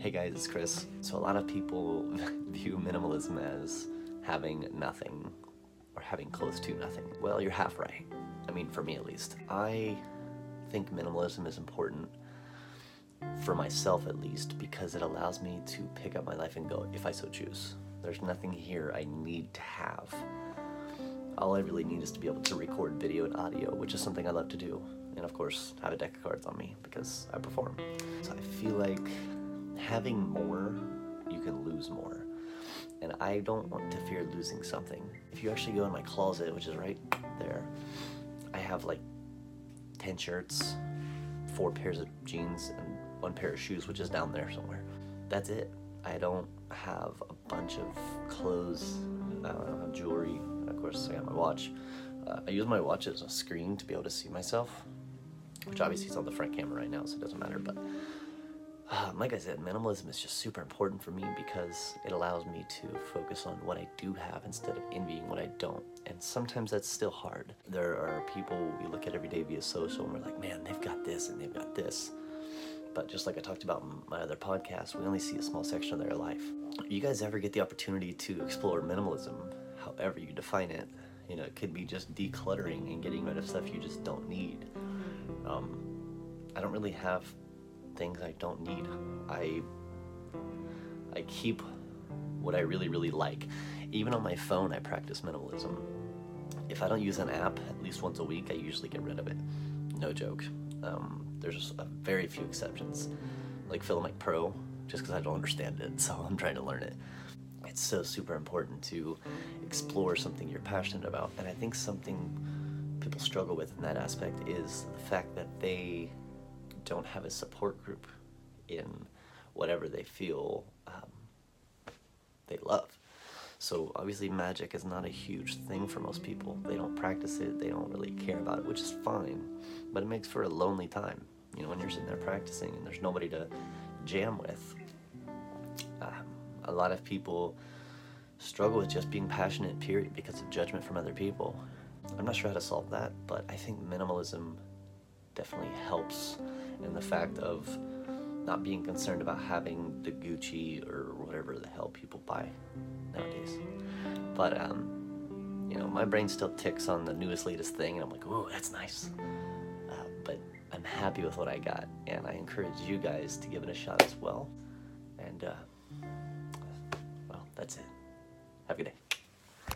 Hey guys, it's Chris. So, a lot of people view minimalism as having nothing or having close to nothing. Well, you're half right. I mean, for me at least. I think minimalism is important for myself at least because it allows me to pick up my life and go if I so choose. There's nothing here I need to have. All I really need is to be able to record video and audio, which is something I love to do. And of course, have a deck of cards on me because I perform. So I feel like having more, you can lose more. And I don't want to fear losing something. If you actually go in my closet, which is right there, I have like 10 shirts, four pairs of jeans, and one pair of shoes, which is down there somewhere. That's it. I don't have a bunch of clothes, uh, jewelry. Of course, I got my watch. Uh, I use my watch as a screen to be able to see myself, which obviously is on the front camera right now, so it doesn't matter. But um, like I said, minimalism is just super important for me because it allows me to focus on what I do have instead of envying what I don't. And sometimes that's still hard. There are people we look at every day via social and we're like, man, they've got this and they've got this. But just like I talked about in my other podcast, we only see a small section of their life. You guys ever get the opportunity to explore minimalism, however you define it? You know, it could be just decluttering and getting rid of stuff you just don't need. Um, I don't really have things I don't need. I I keep what I really really like. Even on my phone, I practice minimalism. If I don't use an app at least once a week, I usually get rid of it. No joke. Um, there's a very few exceptions, like Filmic Pro, just because I don't understand it, so I'm trying to learn it. It's so super important to explore something you're passionate about, and I think something people struggle with in that aspect is the fact that they don't have a support group in whatever they feel um, they love. So obviously, magic is not a huge thing for most people. They don't practice it. They don't really care about it, which is fine. But it makes for a lonely time. You know, when you're sitting there practicing and there's nobody to jam with. Um, a lot of people struggle with just being passionate, period, because of judgment from other people. I'm not sure how to solve that, but I think minimalism definitely helps in the fact of not being concerned about having the Gucci or whatever the hell people buy nowadays. But um, you know, my brain still ticks on the newest, latest thing, and I'm like, "Ooh, that's nice." Uh, but I'm happy with what I got, and I encourage you guys to give it a shot as well. And uh, well, that's it. Have a good day.